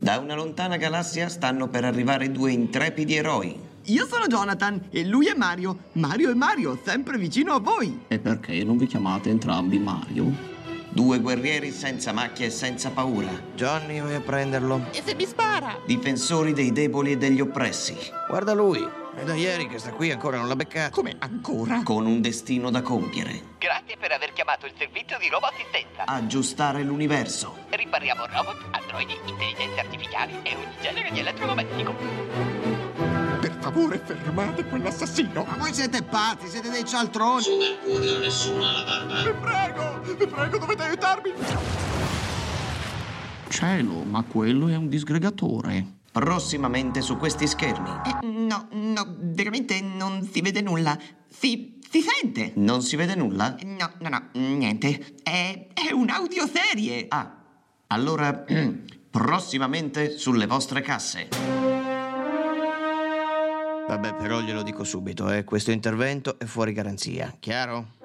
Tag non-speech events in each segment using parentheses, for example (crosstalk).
Da una lontana galassia stanno per arrivare due intrepidi eroi. Io sono Jonathan e lui è Mario. Mario è Mario, sempre vicino a voi. E perché non vi chiamate entrambi Mario? Due guerrieri senza macchie e senza paura. Johnny, vai a prenderlo. E se mi spara? Difensori dei deboli e degli oppressi. Guarda lui. È da ieri che sta qui, ancora non l'ha beccato. Come ancora? Con un destino da compiere. Grazie per aver chiamato il servizio di robot assistenza. Aggiustare l'universo. Ripariamo robot, androidi, intelligenze artificiali e ogni genere di elettrodomestico. Per favore, fermate quell'assassino. Ma voi siete pazzi, siete dei cialtroni. Su Mercurio nessuno ha la barba. Vi prego, vi prego, dovete aiutarmi. Cielo, ma quello è un disgregatore. Prossimamente su questi schermi. Eh, no, no, veramente non si vede nulla. Si, si sente. Non si vede nulla? No, no, no, niente. È, è un'audioserie. Ah, allora (clears throat) prossimamente sulle vostre casse. Vabbè, però glielo dico subito, eh. Questo intervento è fuori garanzia, chiaro?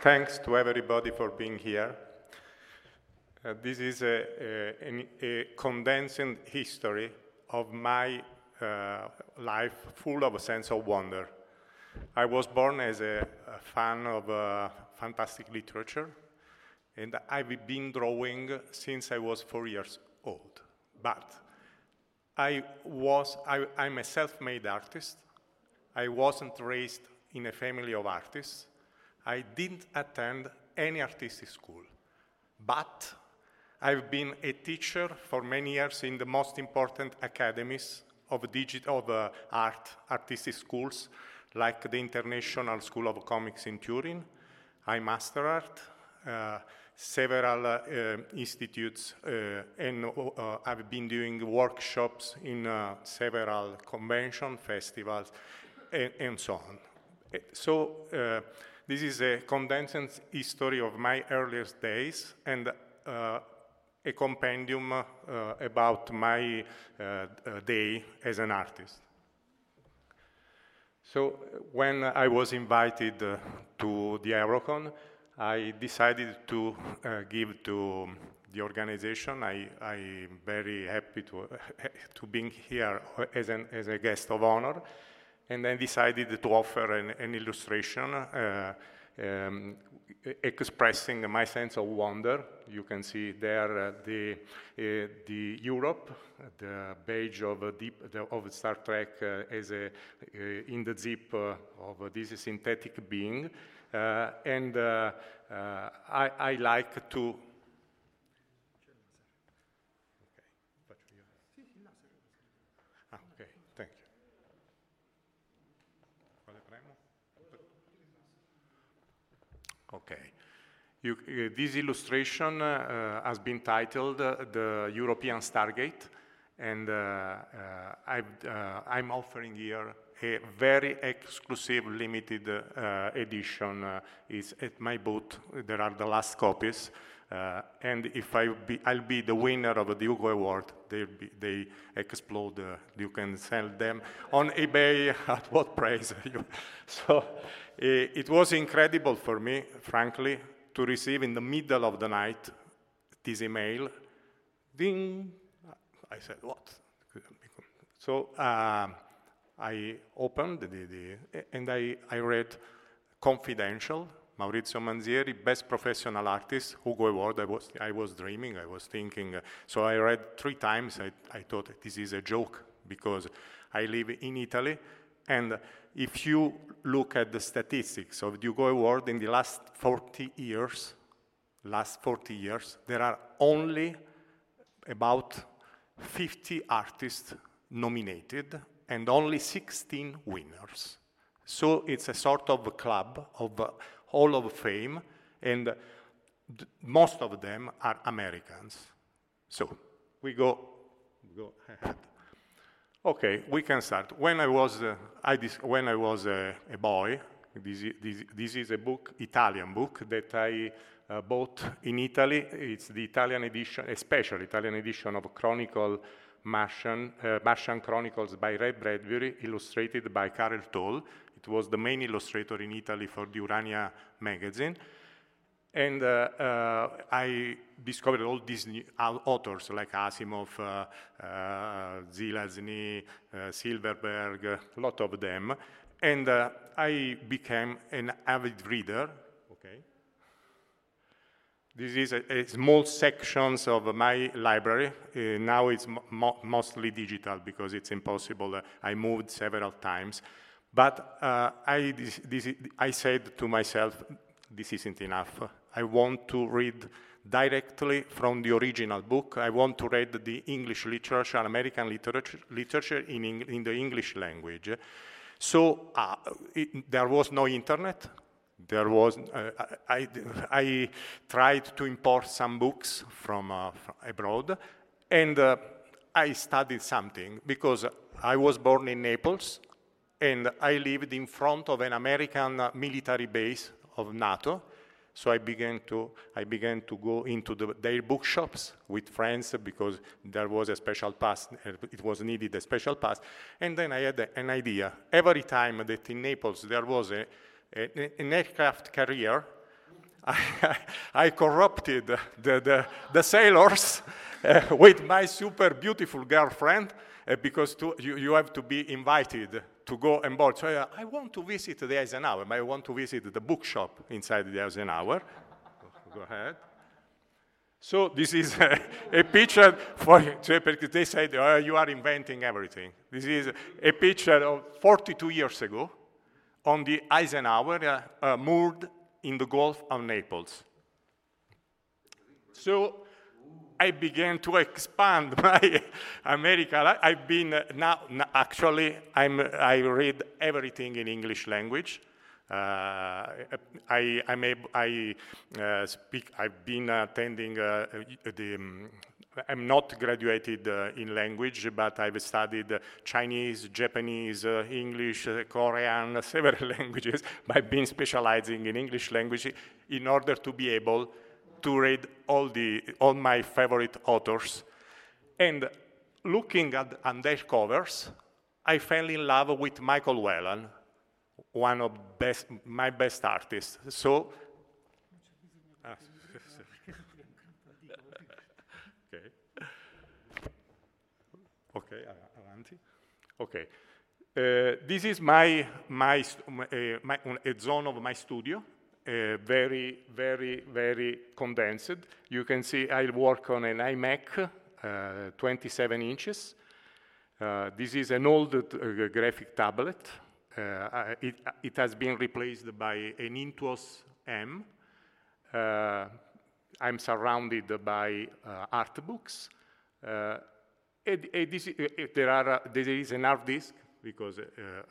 Thanks to everybody for being here. Uh, this is a, a, a, condensed history of my uh, life full of a sense of wonder. I was born as a, a fan of uh, fantastic literature, and I've been drawing since I was four years old. But I was, I, I'm a self-made artist. I wasn't raised in a family of artists. I didn't attend any artistic school. But I've been a teacher for many years in the most important academies of, digital, of uh, art, artistic schools, like the International School of Comics in Turin, iMasterArt, uh, several uh, institutes, uh, and uh, I've been doing workshops in uh, several convention festivals, and, and, so on. So this is a condensed history of my earliest days and uh, a compendium uh, about my uh, day as an artist. So when I was invited to the Eurocon, I decided to uh, give to the organization. I, am very happy to, (laughs) to be here as, an, as a guest of honor and then decided to offer an, an illustration uh, um, expressing my sense of wonder. You can see there uh, the, uh, the Europe, the badge of, deep, the, of Star Trek uh, as a, uh, in the zip uh, of this synthetic being. and I, I like to Okay. You, uh, this illustration uh, has been titled uh, The European Stargate, and uh, uh, I'm offering here a very exclusive limited edition. is at my booth. There are the last copies. Uh, and if I be, I'll be the winner of the Hugo Award, be, they explode. Uh, you can sell them on eBay (laughs) at what price? (laughs) so it was incredible for me, frankly, to receive in the middle of the night this email. Ding! I said, what? So uh, I opened the, the, and I, I read Confidential, Maurizio Manzieri, Best Professional Artist, Hugo Award. I was, I was dreaming, I was thinking. Uh, so I read three times. I, I thought this is a joke because I live in Italy and if you look at the statistics of the Hugo Award in the last 40 years, last 40 years, there are only about 50 artists nominated and only 16 winners. So it's a sort of club of uh, Hall of Fame, and most of them are Americans. So we go, go ahead. Okay, we can start. When I was, uh, I when I was uh, a boy, this, this, this, is a book, Italian book, that I uh, bought in Italy. It's the Italian edition, a special Italian edition of Chronicle Martian, uh, Martian Chronicles by Ray Bradbury, illustrated by Karel Thole. It was the main illustrator in Italy for the Urania magazine. And uh, uh, I discovered all these authors like Asimov, uh, uh, Zelazny, uh, Silverberg, a lot of them. And uh, I became an avid reader. This is a, a small sections of my library. now it's mo mostly digital because it's impossible. I moved several times. But I, this, this, I said to myself, this isn't enough. I want to read directly from the original book. I want to read the English literature, American literature, literature in, in the English language. So uh, it, there was no internet. There was, uh, I, I, tried to import some books from, uh, from abroad, and uh, I studied something because I was born in Naples, and I lived in front of an American military base of NATO, so I began to, I began to go into the, their bookshops with friends because there was a special pass, it was needed a special pass. And then I had an idea. Every time that in Naples there was a, an aircraft carrier, (laughs) I, I corrupted the, the, the sailors (laughs) uh, with my super beautiful girlfriend uh, because to, you, you have to be invited to go and board. So I, I want to visit the Eisenhower, I want to visit the bookshop inside the Eisenhower. (laughs) go ahead. So this is a, a picture for, because they said, oh, you are inventing everything. This is a picture of 42 years ago on the Eisenhower uh, uh, moored in the Gulf of Naples. So I began to expand (laughs) my America. I've been uh, now, actually, I'm, I read everything in English language. Uh, I, I'm able, I uh, speak, I've been attending uh, the, um, I'm not graduated uh, in language, but I've studied Chinese, Japanese, uh, English, uh, Korean, (laughs) several languages. I've been specializing in English language in order to be able to read all, the, all my favorite authors. And looking at, at their covers, I fell in love with Michael Whelan, one of best, my best artists. So, ah, okay. Okay, avanti. Okay. Uh, this is my, my, uh, my, a zone of my studio, uh, very, very, very condensed. You can see I work on an iMac, uh, 27 inches. This is an old graphic tablet it, it, has been replaced by an Intuos M. I'm surrounded by art books. And, and this, there, are, there is an hard disk because uh,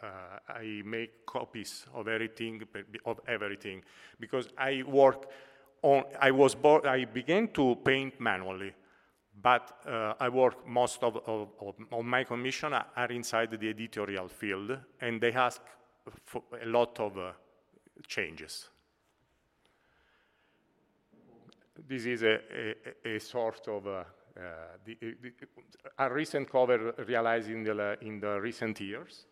uh, I make copies of everything, of everything, because I work on, I was born, I began to paint manually, but uh, I work most of, of, of, my commission are inside the editorial field, and they ask for a lot of uh, changes. This is a, a, a sort of uh, uh, the, the, a recent cover realized in the, in the recent years.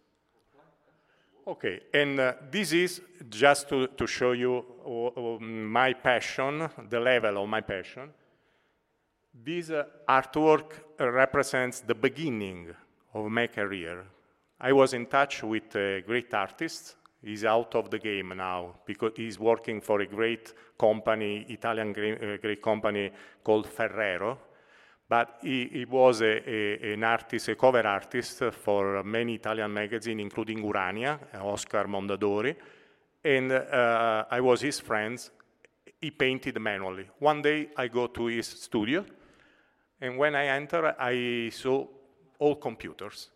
Okay, and uh, this is just to, to show you uh, my passion, the level of my passion. This uh, artwork represents the beginning of my career. I was in touch with a great artist. He's out of the game now because he's working for a great company, Italian great, uh, great company called Ferrero. But he, he was a, a, an artist, a cover artist for many Italian magazines, including Urania, Oscar Mondadori. And uh, I was his friend. He painted manually. One day I go to his studio and when I enter, I saw all computers.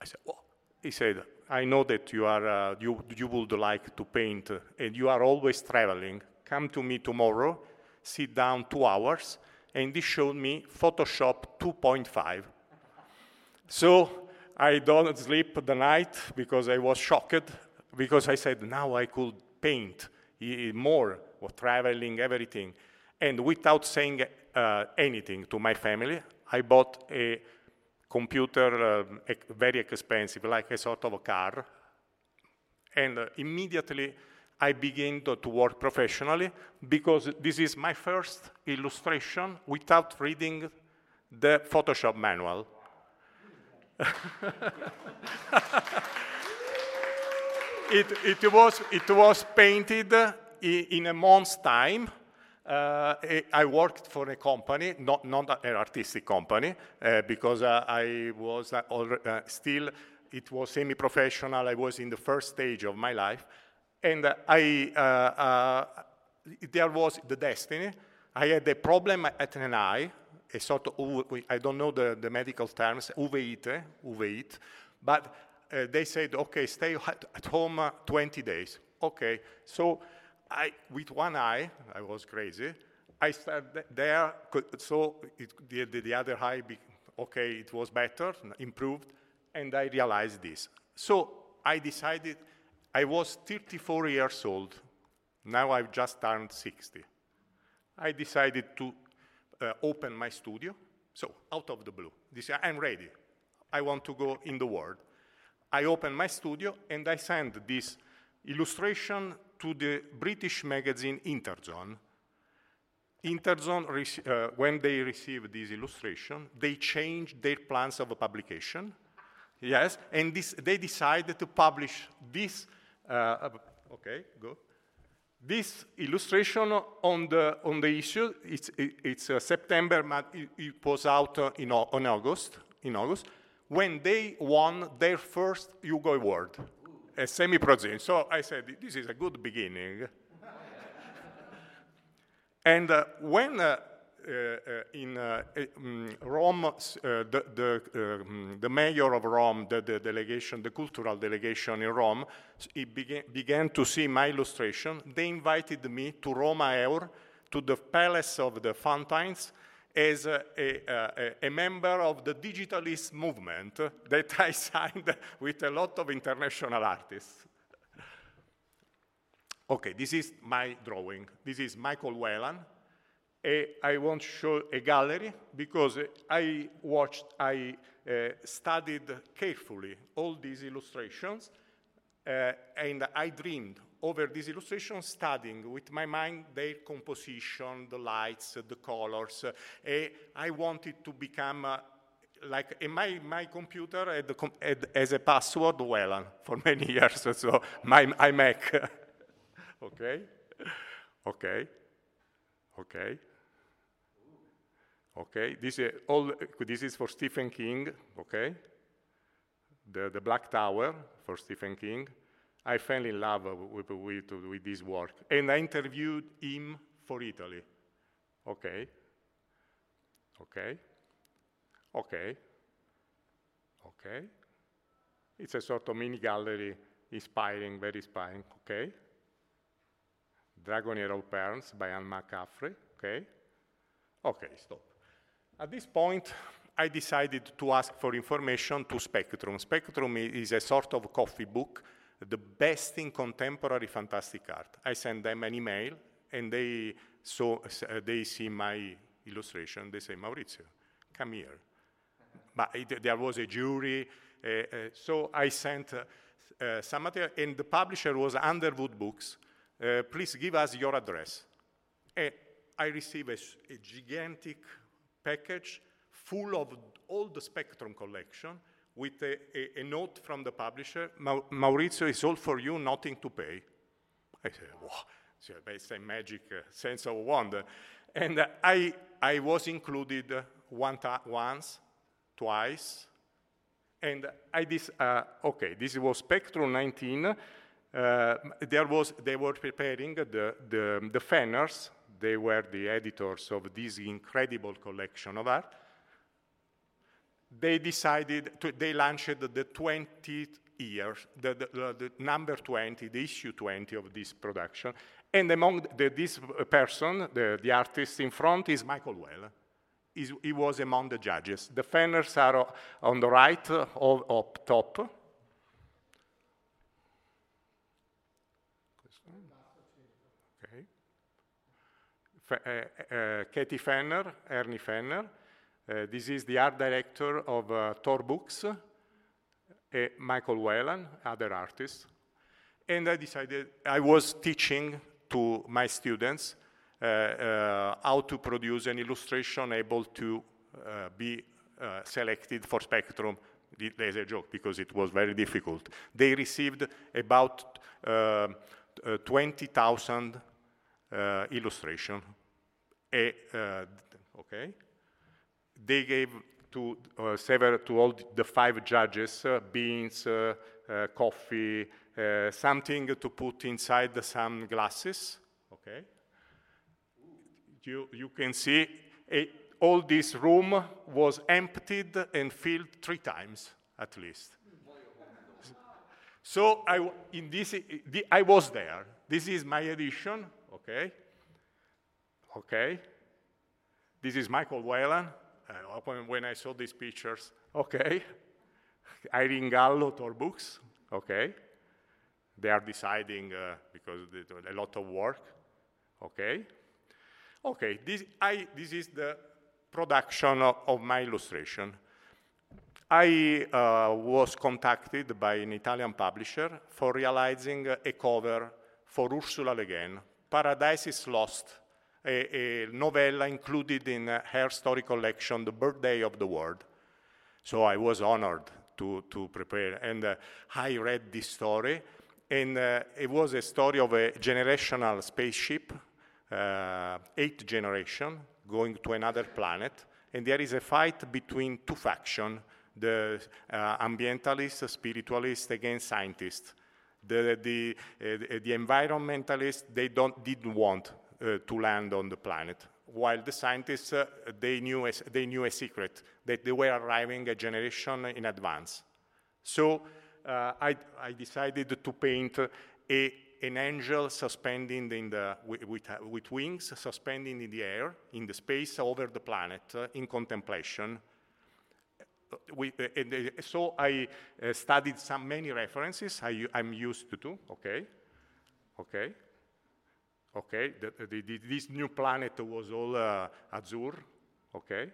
I said, oh. He said, I know that you, are, uh, you, you would like to paint and you are always traveling. Come to me tomorrow, sit down two hours, and he showed me Photoshop 2.5. so I don't sleep the night because I was shocked, because I said, now I could paint more, traveling, everything. And without saying uh, anything to my family. I bought a computer, uh, very expensive, like a sort of a car. And uh, immediately I began to, to, work professionally because this is my first illustration without reading the Photoshop manual. (laughs) it, it, was, it was painted in, in a month's time. Uh, I worked for a company, not, not an artistic company, uh, because uh, I was uh, uh, still, it was semi-professional, I was in the first stage of my life, and I, uh, uh, there was the destiny. I had a problem at an eye, a sort of, I don't know the, the medical terms, uveitis, eh? uveit, but uh, they said, okay, stay at home uh, 20 days. Okay, so I, with one eye, I was crazy. I started there, so it, the, the, other eye, be, okay, it was better, improved, and I realized this. So I decided, I was 34 years old. Now I've just turned 60. I decided to uh, open my studio. So out of the blue, this, I'm ready. I want to go in the world. I opened my studio and I sent this illustration to the British magazine Interzone. Interzone, uh, when they received this illustration, they changed their plans of a publication. Yes, and this, they decided to publish this, uh, okay, go. This illustration on the, on the issue, it's, it's uh, September, but it, it, was out uh, in, on August, in August, when they won their first Hugo Award, a semi-prozine. So I said, this is a good beginning. (laughs) and uh, when uh, Uh, uh, in um, Rome, the, the, um, the, mayor of Rome, the, the, delegation, the cultural delegation in Rome, he began, began to see my illustration. They invited me to Roma Eur, to the Palace of the Fountains, as a, a, a, member of the digitalist movement that I (laughs) signed with a lot of international artists. okay, this is my drawing. This is Michael Whelan. I want to show a gallery because I watched, I uh, studied carefully all these illustrations uh, and I dreamed over these illustrations, studying with my mind their composition, the lights, the colors. Uh, I wanted to become uh, like my, my computer had, had, as a password Whelan for (laughs) many years, so my iMac. (laughs) okay, okay, okay. Okay, this is all. This is for Stephen King. Okay, the the Black Tower for Stephen King. I fell in love with, with, with this work, and I interviewed him for Italy. Okay, okay, okay, okay. It's a sort of mini gallery, inspiring, very inspiring. Okay. Dragonriders of Pern by Anne McCaffrey. Okay. Okay, stop. At this point, I decided to ask for information to Spectrum. Spectrum is a sort of coffee book, the best in contemporary fantastic art. I send them an email, and they, saw, uh, they see my illustration. They say, Maurizio, come here. But it, there was a jury, uh, uh, so I sent uh, uh, some material, and the publisher was Underwood Books. Please give us your address. And I received a, a gigantic package full of all the Spectrum collection with a, a, a note from the publisher, Maurizio, it's all for you, nothing to pay. I said, wow, it's a magic uh, sense of wonder. And uh, I, I was included one once, twice, and I this, uh, okay, this was Spectrum 19. Uh, there was, they were preparing the, the, the Fenners, they were the editors of this incredible collection of art. They decided, to, they launched the 20th year, the, the, the, number 20, the issue 20 of this production. And among the, this person, the, the artist in front, is Michael Well. He's, he was among the judges. The Fenners are on the right uh, of, up top. uh, Eh, eh, Cathy Fenner, Arnie Fenner. Uh, this is the art director of uh, Tor Books, Michael Whelan, other artists. And I decided, I was teaching to my students how to produce an illustration able to be selected for Spectrum as a joke because it was very difficult. They received about uh, 20,000 uh, illustration. A, uh, okay. They gave to uh, several to all the five judges beans, coffee, something to put inside some glasses. Okay. You you can see a, all this room was emptied and filled three times at least. So I, in this, I was there. This is my edition okay? Okay? This is Michael Whelan. Uh, when I saw these pictures, okay? (laughs) Irene Gallo, Tor Books, okay? They are deciding uh, because a lot of work, okay? Okay, this, I, this is the production of, of my illustration. I uh, was contacted by an Italian publisher for realizing a cover for Ursula Le Guin, Paradises Lost, a, a novella included in her story collection, The Birthday of the World. So I was honored to, to prepare. And uh, I read this story, and uh, it was a story of a generational spaceship, uh, eighth generation, going to another planet, and there is a fight between two factions, the uh, ambientalists, spiritualists against scientists. The, the, uh, the environmentalists, they don't, didn't want uh, to land on the planet, while the scientists, uh, they, knew a, they knew a secret, that they were arriving a generation in advance. So uh, I, I, decided to paint a, an angel suspending in the, with, with, wings, suspending in the air, in the space over the planet, uh, in contemplation. We, uh, so I studied some many references I, am used to, do, okay? Okay. Okay, the, the, the, this new planet was all uh, azure, okay?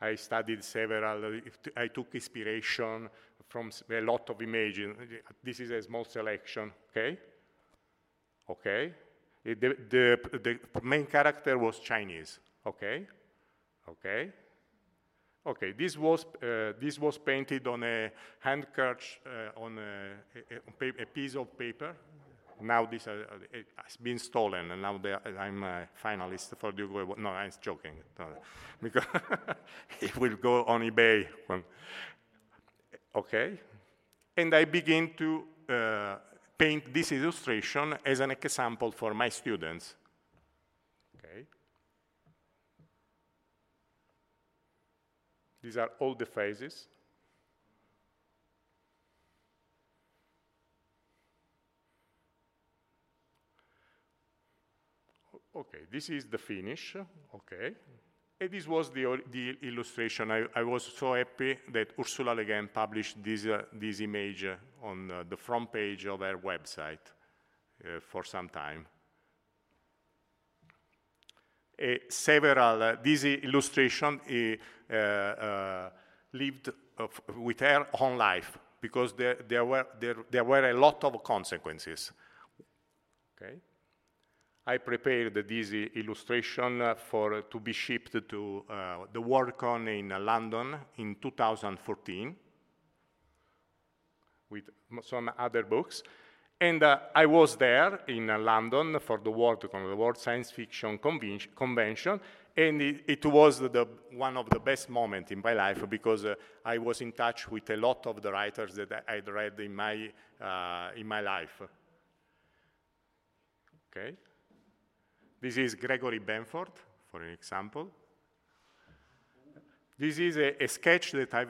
I studied several, I took inspiration from a lot of images. This is a small selection, okay? Okay? The, the, the main character was Chinese, okay? Okay? Okay, this was, uh, this was painted on a handkerchief, uh, on a, a, a, piece of paper, now this uh, has been stolen, and now I'm a finalist for the Uruguay. No, I'm joking. (laughs) Because (laughs) it will go on eBay. Okay, and I begin to uh, paint this illustration as an example for my students. Okay. These are all the phases. Okay, this is the finish, okay. And this was the, the illustration. I, I, was so happy that Ursula Le Guin published this, uh, this image on uh, the front page of her website uh, for some time. Several, uh, this illustration uh, lived with her own life because there, there, were, there, there were a lot of consequences. Okay. I prepared this illustration for to be shipped to uh, the Worldcon in London in 2014 with some other books. And uh, I was there in uh, London for the Worldcon, the World Science Fiction Convention, and it, it, was the, one of the best moments in my life because uh, I was in touch with a lot of the writers that I'd read in my, uh, in my life. Okay. This is Gregory Benford, for an example. This is a, a sketch that I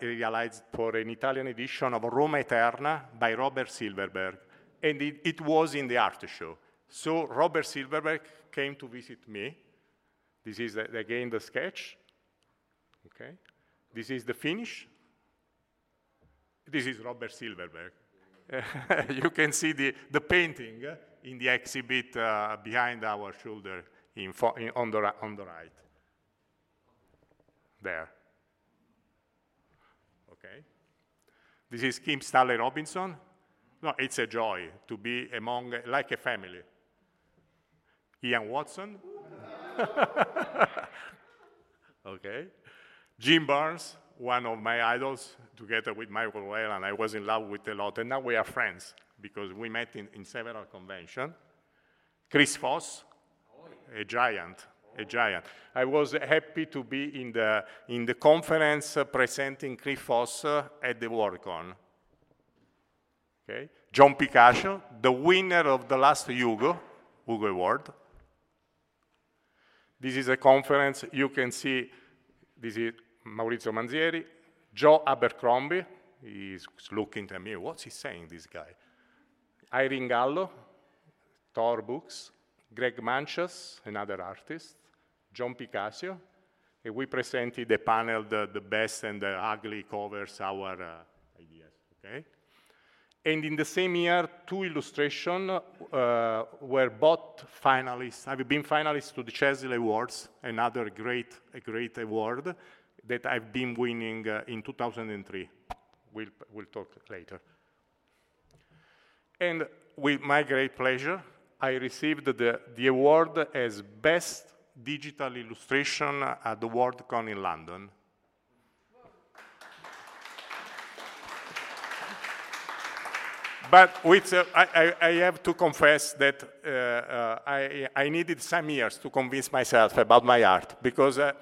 realized for an Italian edition of Roma Eterna by Robert Silverberg, and it, it was in the art show. So Robert Silverberg came to visit me. This is, again, the sketch. Okay. This is the finish. This is Robert Silverberg. (laughs) you can see the, the painting in the exhibit uh, behind our shoulder in in, on, the, on the right. There. Okay. This is Kim Stanley Robinson. No, it's a joy to be among, like a family. Ian Watson. (laughs) okay. Jim Burns, one of my idols, together with Michael Whelan. I was in love with a lot, and now we are friends because we met in, in several conventions. Chris Foss, a giant, a giant. I was happy to be in the, in the conference uh, presenting Chris Foss uh, at the Worldcon. Okay. John Picacio, the winner of the last Hugo, Hugo Award. This is a conference, you can see, this is Maurizio Manzieri, Joe Abercrombie, he's looking at me, what's he saying, this guy? Irene Gallo, Tor Books, Greg Manchess, another artist, John Picacio, and we presented the panel, the, the best and the ugly covers our uh, ideas, okay? And in the same year, two illustrations uh, were both finalists. I've been finalists to the Chesley Awards, another great, great award that I've been winning uh, in 2003. We'll, we'll talk later. And with my great pleasure, I received the, the award as Best Digital Illustration at the Worldcon in London. But with, uh, I, I, have to confess that uh, uh, I, I needed some years to convince myself about my art because uh,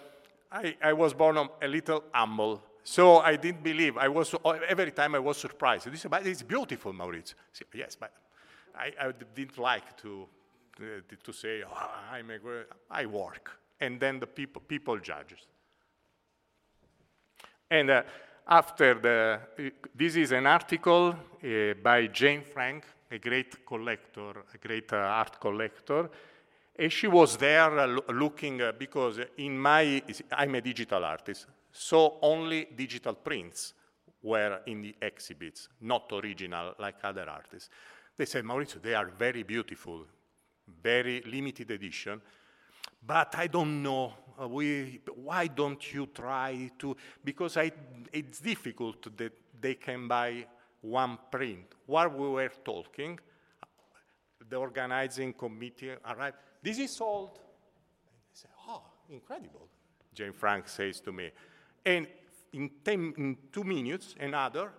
I, I was born a little humble. So I didn't believe. I was every time I was surprised. This but it's beautiful, Maurizio. Yes, but I, didn't like to uh, to say oh, I'm a, I work, and then the people people judge. And uh, after the, this is an article uh, by Jane Frank, a great collector, a great uh, art collector. And she was there uh, looking, uh, because in my, I'm a digital artist, so only digital prints were in the exhibits, not original like other artists. They said, Maurizio, they are very beautiful, very limited edition, but I don't know uh, we, why don't you try to, because I, it's difficult that they can buy one print. While we were talking, the organizing committee arrived, this is sold. I say, oh, incredible, Jane Frank says to me. And in, ten, in two minutes, another,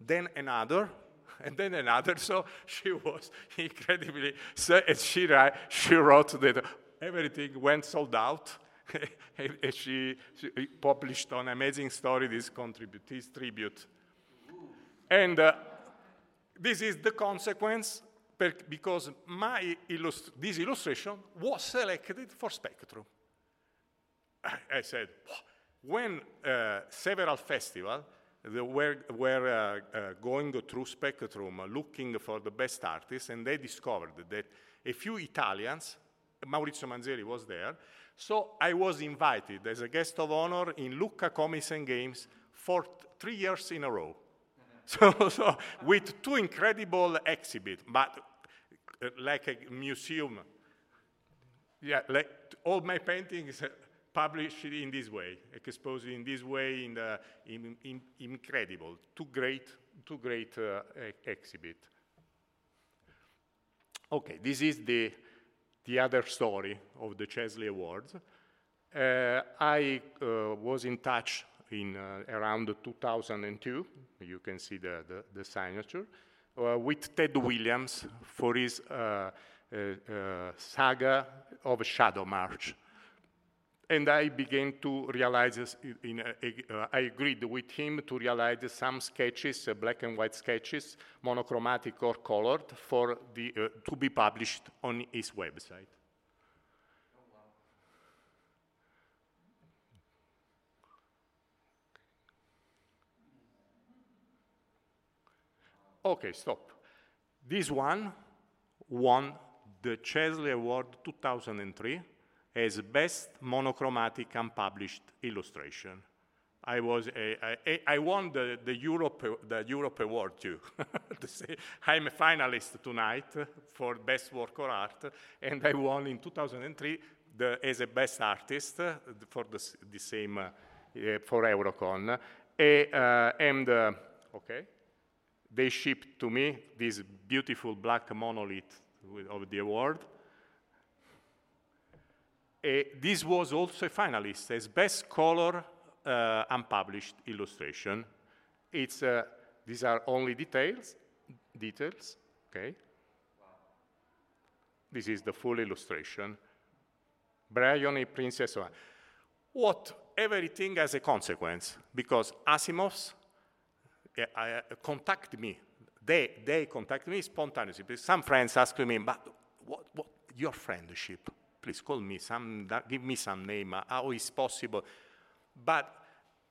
then another, (laughs) and then another. (laughs) So she was (laughs) incredibly, so, she, she wrote that everything went sold out. (laughs) she, she, published an amazing story, this contribute, this tribute. And uh, this is the consequence per, because my illust this illustration was selected for Spectrum. I, I said, when uh, several festivals were, were uh, uh, going through Spectrum looking for the best artists, and they discovered that a few Italians, Maurizio Manzieri was there, so I was invited as a guest of honor in Lucca Comics and Games for three years in a row. (laughs) so, so, with two incredible exhibits, but uh, like a museum. Yeah, like all my paintings published in this way, exposed in this way in the in, in, incredible, two great, two great uh, exhibit. Okay, this is the the other story of the Chesley Awards. Uh, I uh, was in touch in uh, around 2002, you can see the, the, the signature, uh, with Tad Williams for his uh, uh, saga of Shadow March and I began to realize, in, uh, I agreed with him to realize some sketches, uh, black and white sketches, monochromatic or colored, for the, uh, to be published on his website. Okay, stop. This one won the Chesley Award 2003 as best monochromatic unpublished illustration. I was a, a, I won the, the, Europe, the Europe Award too. (laughs) I'm a finalist tonight for best work of art, and I won in 2003 the, as a best artist for the, the same uh, for Eurocon. uh, and uh, okay, they shipped to me this beautiful black monolith of the award this was also a finalist as Best Color uh, Unpublished Illustration. It's, uh, these are only details, details, okay? This is the full illustration. Bryony Princess. What everything has a consequence because Asimov's uh, contact me. They, they contact me spontaneously. Some friends ask me, but what, what your friendship? Please call me some, give me some name, how is possible? But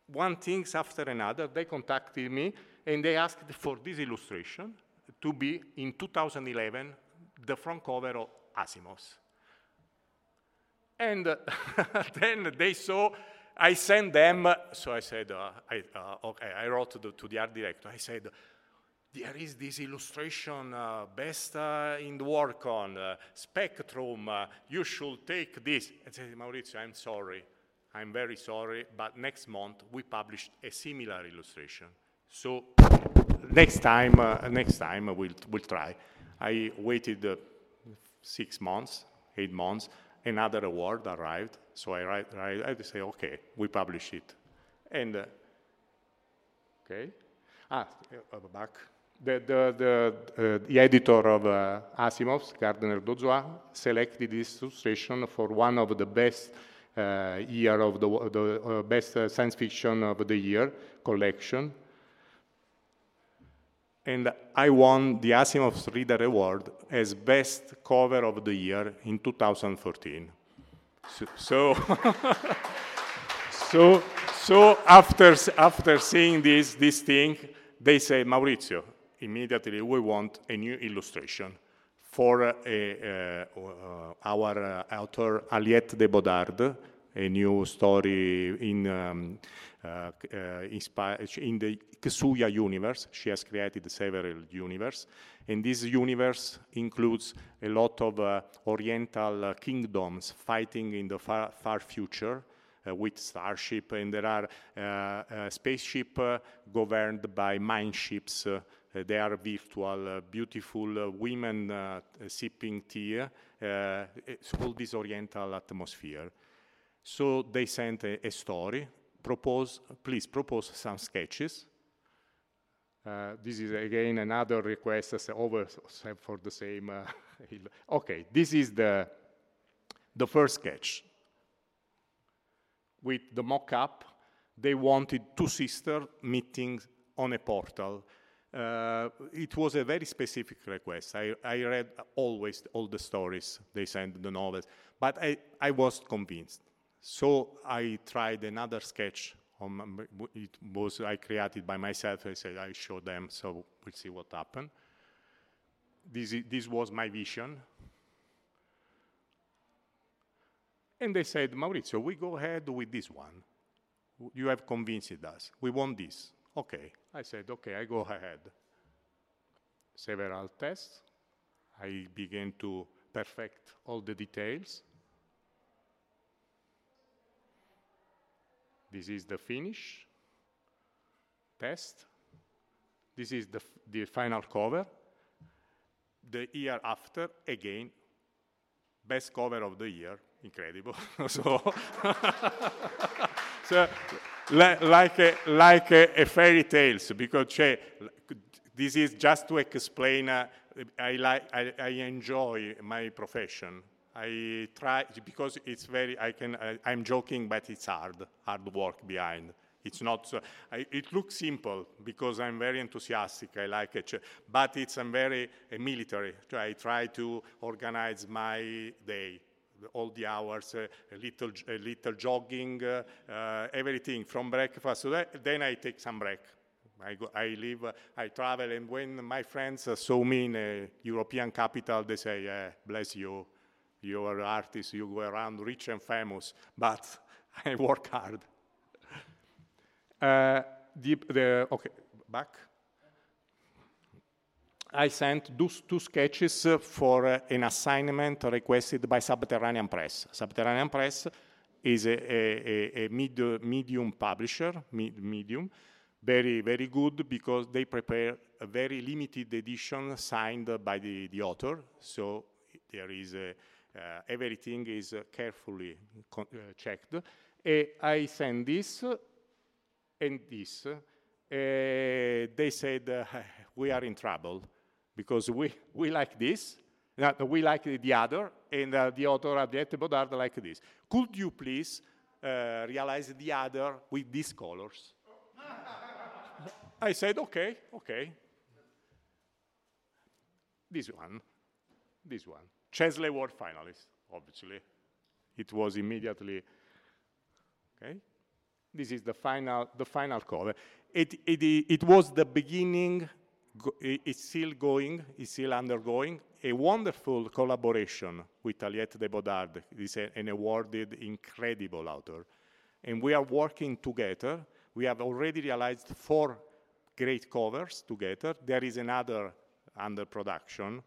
one thing after another, they contacted me and they asked for this illustration to be in 2011 the front cover of Asimov's. And uh, (laughs) then they saw, I sent them, so I said, uh, I, uh, okay, I wrote to the, to the art director, I said, there is this illustration uh, best uh, in the work on uh, spectrum. Uh, you should take this. And say, Maurizio, I'm sorry. I'm very sorry, but next month we published a similar illustration. So next time, uh, next time we'll, we'll try. I waited uh, six months, eight months. Another award arrived. So I write, I, I say, okay, we publish it. And, okay. Ah, back the, the, the, uh, the editor of uh, Asimov's, Gardner Dozois, selected this illustration for one of the best uh, year of the, the uh, best uh, science fiction of the year collection. And I won the Asimov's Reader Award as best cover of the year in 2014. So, so, (laughs) so, so after, after seeing this, this thing, they say, Maurizio, immediately we want a new illustration for uh, uh, our uh, author Aliette de Bodard, a new story in, um, uh, uh, in the Xuya universe. She has created several universes, and this universe includes a lot of uh, oriental kingdoms fighting in the far, far future. Uh, with starship, and there are uh, uh, spaceship governed by mindships uh, they are virtual, uh, beautiful uh, women sipping tea. all this oriental atmosphere. So they sent a, a story. Propose, please propose some sketches. Uh, this is again another request over for the same. Uh, (laughs) okay, this is the the first sketch. With the mock-up, they wanted two sisters meeting on a portal. Uh, it was a very specific request. I, I, read always all the stories they sent, the novels, but I, I was convinced. So I tried another sketch. It was I created by myself. I said I show them, so we'll see what happened. This, this was my vision. And they said, Maurizio, we go ahead with this one. You have convinced us. We want this. Okay, I said, okay, I go ahead. Several tests. I began to perfect all the details. This is the finish test. This is the, the final cover. The year after, again, best cover of the year. Incredible. (laughs) so, (laughs) so like, a, like a, a fairy tales, because cioè, this is just to explain, uh, I, like, I, I, enjoy my profession. I try, because it's very, I can, I, am joking, but it's hard, hard work behind. It's not, so, I, it looks simple because I'm very enthusiastic, I like it, but it's very military. I try to organize my day all the hours, uh, a little, a little jogging, uh, uh, everything from breakfast. So that, then I take some break. I, go, I live, uh, I travel, and when my friends uh, saw me in a European capital, they say, yeah, bless you, you're an artist, you go around rich and famous, but (laughs) I work hard. Uh, the, the, okay, back. I sent those two sketches for uh, an assignment requested by Subterranean Press. Subterranean Press is a, a, a medium publisher, medium, very, very good because they prepare a very limited edition signed by the, the author. So there is a, uh, everything is carefully uh, checked. I sent this and this. Uh, they said, uh, we are in trouble because we, we like this, we like the other, and uh, the author Aliette Bodard like this. Could you please uh, realize the other with these colors? I said, okay, okay. This one, this one. Chesley Award finalist, obviously. It was immediately, okay. This is the final, the final cover. It, it, it was the beginning it's still going, it's still undergoing. A wonderful collaboration with Aliette de Bodard. Is an awarded, incredible author. And we are working together. We have already realized four great covers together. There is another under production.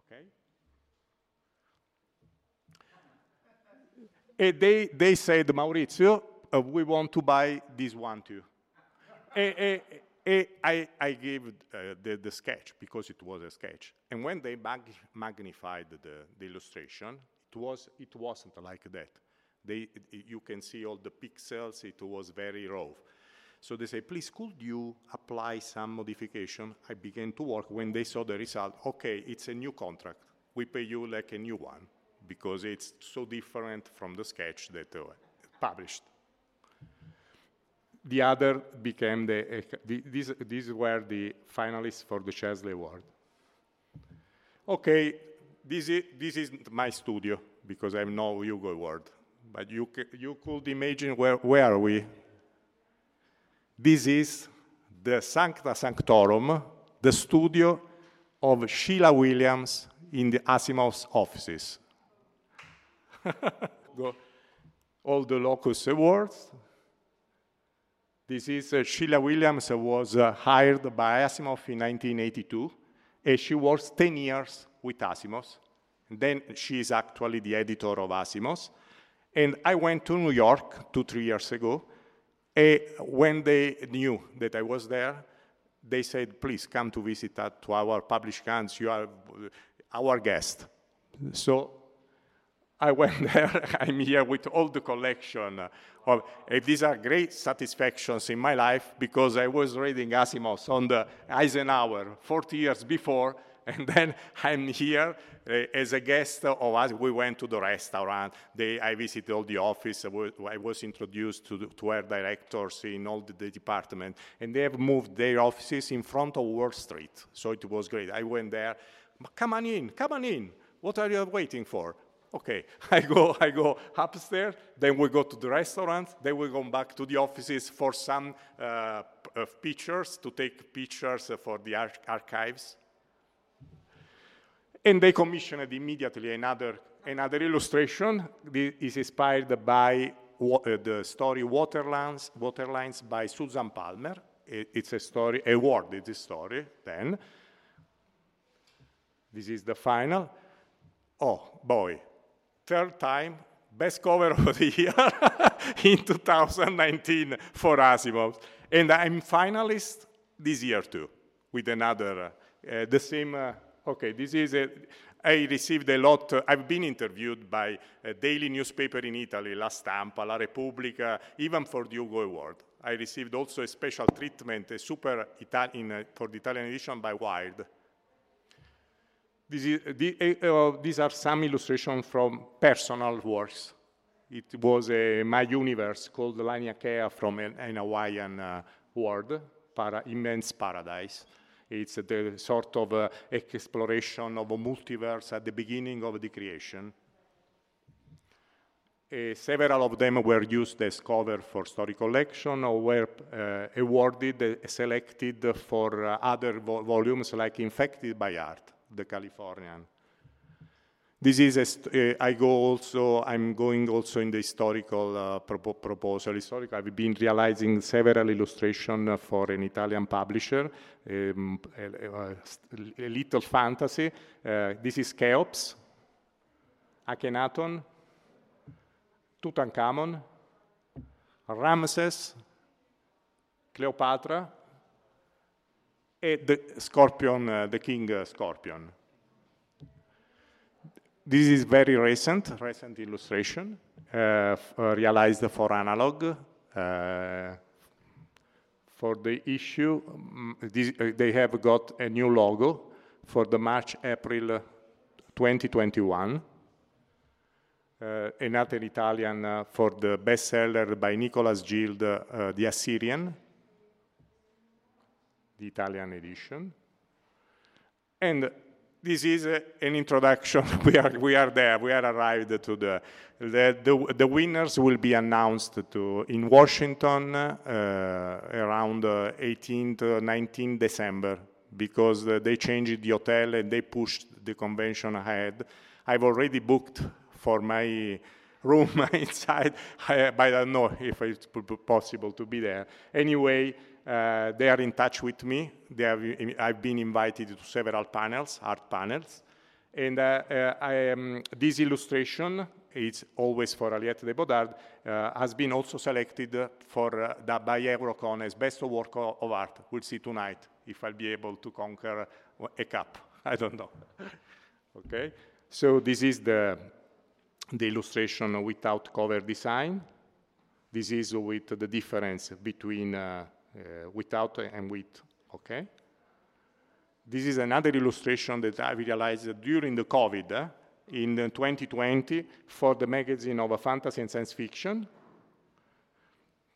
Okay. and they, they said, Maurizio, uh, we want to buy this one too. (laughs) I, I gave uh, the, the, sketch because it was a sketch. And when they mag magnified the, the, illustration, it, was, it wasn't like that. They, you can see all the pixels, it was very rough. So they say, please, could you apply some modification? I began to work. When they saw the result, okay, it's a new contract. We pay you like a new one because it's so different from the sketch that uh, published. The other became the, uh, the these, these were the finalists for the Chesley Award. Okay, this is, this is my studio because I have no Hugo Award. But you, you could imagine where, where are we? This is the Sancta Sanctorum, the studio of Sheila Williams in the Asimov's offices. (laughs) All the Locus Awards. This is uh, Sheila Williams was uh, hired by Asimov in 1982, and she works 10 years with Asimov. Then she is actually the editor of Asimov. And I went to New York two, three years ago. And when they knew that I was there, they said, please come to visit to our published guns. You are our guest. So I went (laughs) there. I'm here with all the collection. Of, these are great satisfactions in my life because I was reading Asimov on the Eisenhower 40 years before, (laughs) and then I'm here uh, as a guest of us. We went to the restaurant. They, I visited all the office. I was introduced to, the, to our directors in all the, the department, and they have moved their offices in front of Wall Street. So it was great. I went there. Come on in, come on in. What are you waiting for? Okay, (laughs) I go, I go upstairs, then we go to the restaurant, then we go back to the offices for some uh, pictures, to take pictures for the ar archives. And they commissioned immediately another, another illustration. This is inspired by uh, the story Waterlands, Waterlines by Susan Palmer. It's a story, a awarded story then. This is the final. Oh, boy. Third time, best cover (laughs) of the year (laughs) in 2019 for Asimov. And I'm finalist this year too, with another, uh, the same, uh, okay, this is a, I received a lot, uh, I've been interviewed by a daily newspaper in Italy, La Stampa, La Repubblica, even for the Hugo Award. I received also a special treatment, a super Italian, uh, for the Italian edition by Wired. Is, the, uh, these are some illustrations from personal works. It was a My Universe called Laniakea from an, an Hawaiian uh, world, para, immense paradise. It's the sort of uh, exploration of a multiverse at the beginning of the creation. Uh, several of them were used as cover for story collection or were uh, awarded, uh, selected for uh, other vo volumes like Infected by Art the Californian. This is, a, uh, I go also, I'm going also in the historical uh, proposal. Historical, I've been realizing several illustrations for an Italian publisher, um, a, a, little fantasy. Uh, this is Cheops, Akhenaton, Tutankhamun, Ramses, Cleopatra, the scorpion, uh, the king uh, scorpion. This is very recent, recent illustration, uh, realized for analog. for the issue, um, this, they have got a new logo for the March-April 2021. Uh, another Italian uh, for the bestseller by Nicholas Guild, uh, The Assyrian, the Italian edition. And this is uh, an introduction. (laughs) we, are, we are there. We are arrived to the, the, the, the winners will be announced to, in Washington uh, around uh, 18 to 19 December because uh, they changed the hotel and they pushed the convention ahead. I've already booked for my room (laughs) inside, but I don't know if it's possible to be there. Anyway, uh, they are in touch with me. Have, I've been invited to several panels, art panels. And uh, uh, I, um, this illustration, it's always for Aliette de Bodard, uh, has been also selected for uh, the, by Eurocon as best work of, art. We'll see tonight if I'll be able to conquer a cup. (laughs) I don't know. (laughs) okay, so this is the, the illustration without cover design. This is with the difference between without and with, okay? This is another illustration that I realized during the COVID in 2020 for the magazine of fantasy and science fiction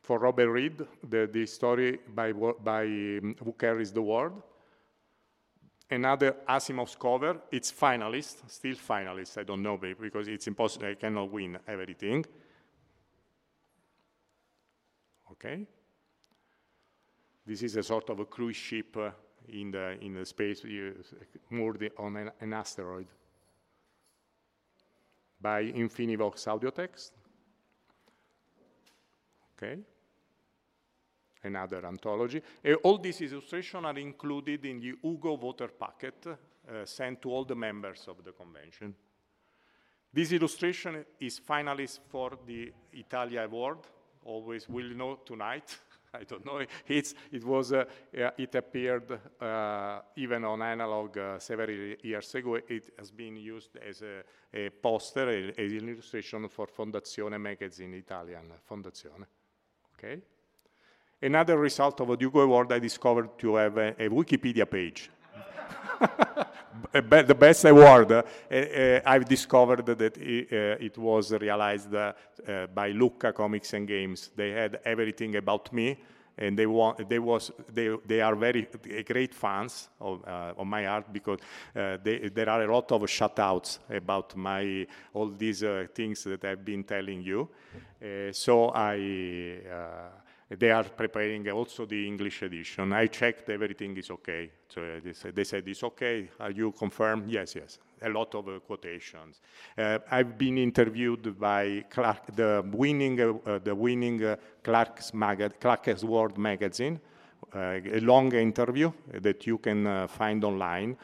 for Robert Reed, the, the story by, by um, Who Carries the World. Another Asimov's cover, it's finalist, still finalist, I don't know, because it's impossible, I cannot win everything. Okay? This is a sort of a cruise ship uh, in, the, in the space moored on an, an asteroid by Infinivox Audiotext. Okay another anthology. Uh, all these illustrations are included in the Hugo voter packet uh, sent to all the members of the convention. This illustration is finalist for the Italia Award. Always will know tonight. (laughs) (laughs) I don't know. It's, it was. Uh, it appeared uh, even on analog uh, several years ago. It has been used as a, a poster, an illustration for Fondazione magazine, Italian Fondazione. Okay. Another result of a Hugo Award, I discovered to have a, a Wikipedia page. (laughs) the best award, uh, I've discovered that it, uh, it was realized by Lucca Comics and Games. They had everything about me, and they want they was they they are very great fans of, uh, of my art because uh, they, there are a lot of shoutouts about my all these uh, things that I've been telling you. So I they are preparing also the English edition. I checked everything is okay. So they said, they said it's okay. Are you confirmed? Yes, yes. A lot of uh, quotations. Uh, I've been interviewed by Clark, the winning, uh, the winning uh, Clark's, mag- Clarkesworld magazine, uh, a long interview that you can uh, find online,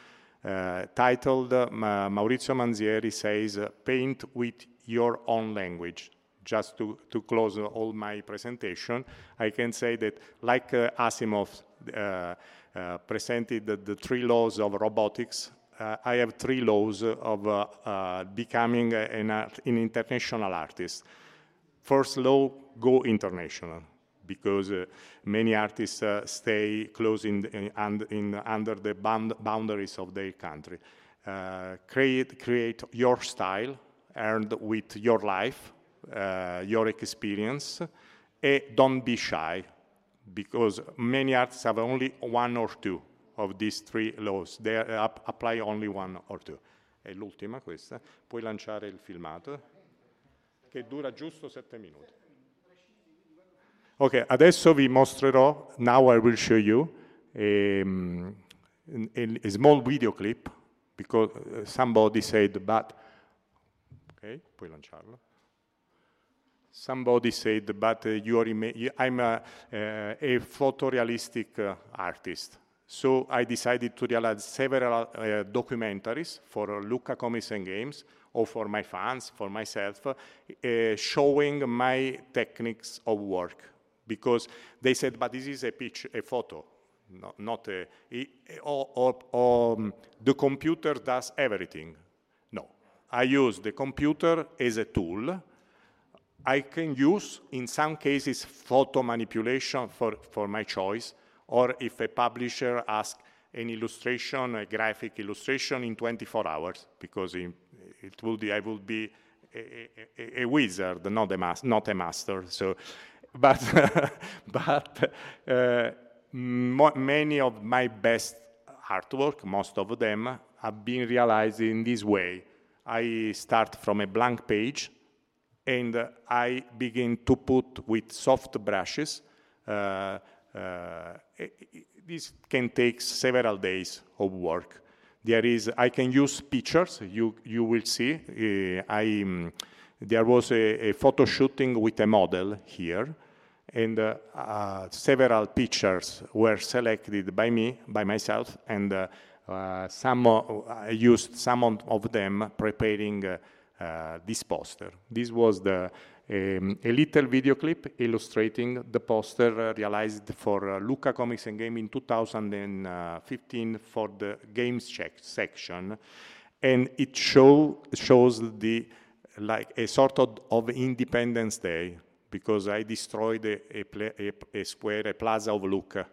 titled Maurizio Manzieri says, "Paint with your own language." Just to, to close all my presentation, I can say that like uh, Asimov uh, uh, presented the, the, three laws of robotics, uh, I have three laws of uh, uh, becoming an, art, an, international artist. First law, go international, because many artists stay close in, in, in, under the bound, boundaries of their country. create, create your style, earned with your life, uh, your experience, and don't be shy, because many artists have only one or two of these three laws. They apply only one or two. È l'ultima questa. Puoi lanciare il filmato, che dura giusto sette minuti. Ok, adesso vi mostrerò, now I will show you, a, a, a small video clip, because uh, somebody said, but, ok, puoi lanciarlo. Somebody said, but uh, you are I'm a, uh, a photorealistic uh, artist. So I decided to realize several uh, documentaries for Lucca Comics and Games, or for my fans, for myself, showing my techniques of work. Because they said, but this is a picture, a photo, no, not a, or, or, or the computer does everything. No, I use the computer as a tool I can use, in some cases, photo manipulation for, for my choice, or if a publisher asks an illustration, a graphic illustration in 24 hours, because it, it will be, I will be a, a, a wizard, not a, mas- not a master. So, (laughs) but but uh, mo- many of my best artwork, most of them, have been realized in this way. I start from a blank page and I begin to put with soft brushes. Uh, uh, this can take several days of work. There is, I can use pictures. You you will see. Uh, I um, there was a, a, photo shooting with a model here, and uh, uh, several pictures were selected by me, by myself, and uh, some I used some of them preparing uh, this poster. This was the um, a little video clip illustrating the poster uh, realized for uh, Lucca Comics and Game in 2015 for the games check section, and it show, shows the like a sort of, of Independence Day because I destroyed a, a, a square, a plaza of Lucca.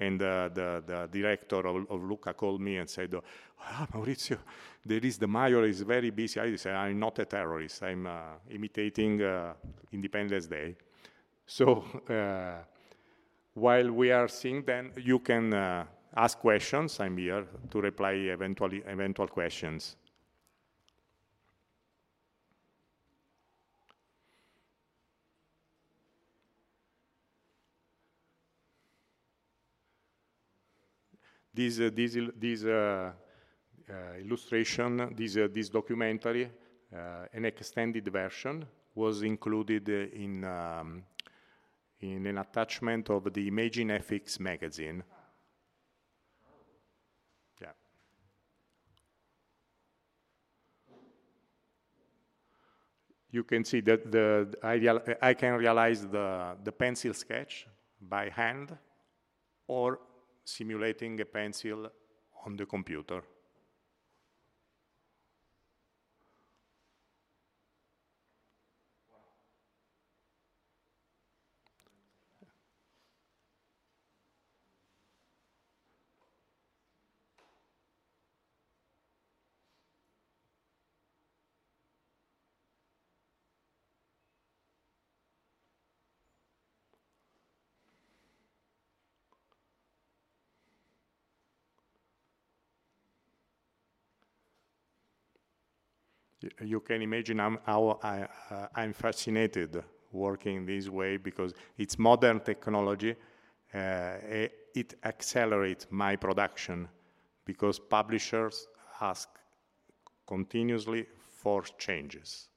And uh, the, the director of, of Lucca called me and said, ah, Maurizio, there is the mayor is very busy. I said, I'm not a terrorist. I'm uh, imitating uh, Independence Day. So uh, while we are seeing, then you can uh, ask questions. I'm here to reply eventually eventual questions. This, uh, this, this uh, uh, illustration, this, this documentary, an extended version, was included in, um, in an attachment of the ImagineFX magazine. You can see that the, I can realize the, the pencil sketch by hand or simulating a pencil on the computer. You can imagine how I, am uh, fascinated working this way because it's modern technology. Uh, it accelerates my production because publishers ask continuously for changes.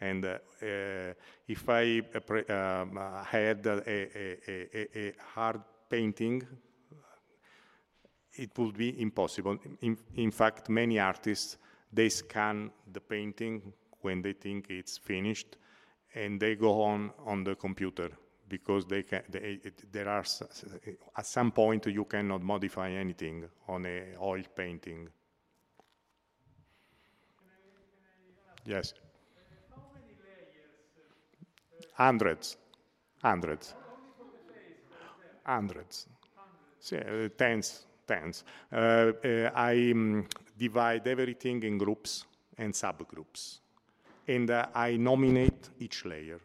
And uh, uh, if I uh, um, had a, a, a, a, hard painting, it would be impossible. In, in fact, many artists they scan the painting when they think it's finished, and they go on on the computer because they can. They, it, there are at some point you cannot modify anything on a oil painting. Yes. Hundreds, hundreds, hundreds, tens, tens. Uh, uh, I um, divide everything in groups and subgroups. And uh, I nominate each layer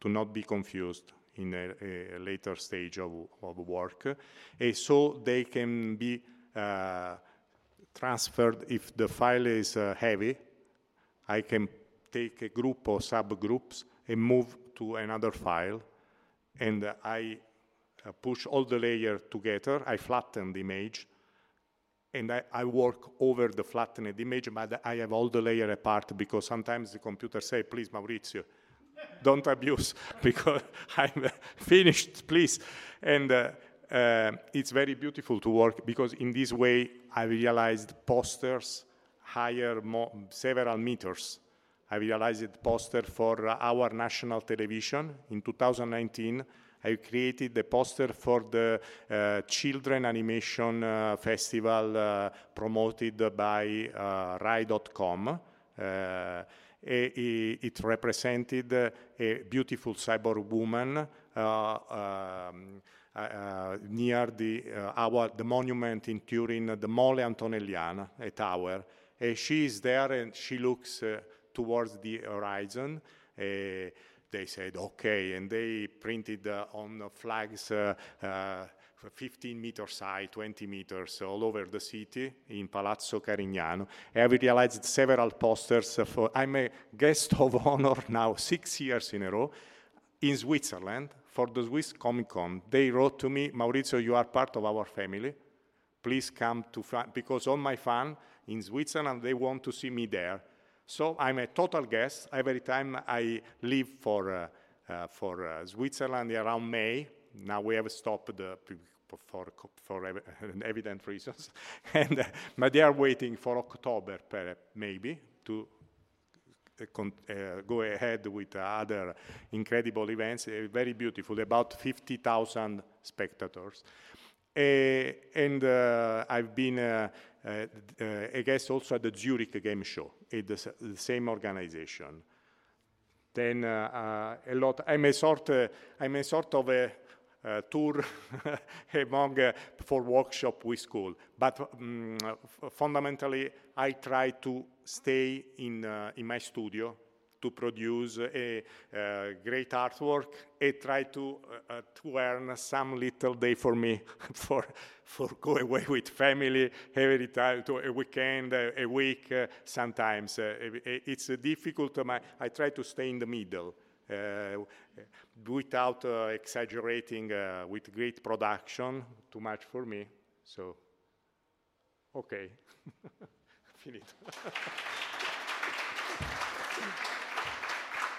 to not be confused in a, a later stage of, of work. So they can be uh, transferred if the file is uh, heavy. I can take a group or subgroups and move to another file. And I uh, push all the layers together. I flatten the image and I, I, work over the flattened image, but I have all the layer apart because sometimes the computer say, please, Maurizio, don't abuse (laughs) because (laughs) I'm finished, please. And uh, uh, it's very beautiful to work because in this way I realized posters higher several meters. I realized poster for our national television in 2019 I created the poster for the uh, Children Animation uh, Festival uh, promoted by uh, Rai.com. it represented a beautiful cyborg woman um, uh, near the, uh, our, the monument in Turin, the Mole Antonelliana, a tower. Uh, she is there and she looks towards the horizon they said, okay, and they printed uh, on flags uh, uh, 15 meters high, 20 meters all over the city in Palazzo Carignano. I realized several posters for, I'm a guest of honor now six years in a row in Switzerland for the Swiss Comic Con. They wrote to me, Maurizio, you are part of our family. Please come to, because all my fans in Switzerland, they want to see me there. So I'm a total guest. Every time I leave for, uh, uh, for uh, Switzerland around May, now we have stopped for, for (laughs) evident reasons, (laughs) and, uh, but they are waiting for October, maybe, to uh, uh, go ahead with other incredible events, very beautiful, about 50,000 spectators. And I've been uh, uh, I guess also at the Zurich Game Show, it's the, the same organization. then uh, a lot. I'm a sort, I'm a sort of a uh, tour (laughs) among uh, for workshop with school. But um, fundamentally, I try to stay in uh, in my studio to produce a, a great artwork and try to, uh, to earn some little day for me (laughs) for, for go away with family every time, to a weekend, a, a week uh, sometimes. Uh, it's difficult, um, I try to stay in the middle. Uh, without uh, exaggerating uh, with great production, too much for me. So, okay, (laughs) finito. (laughs)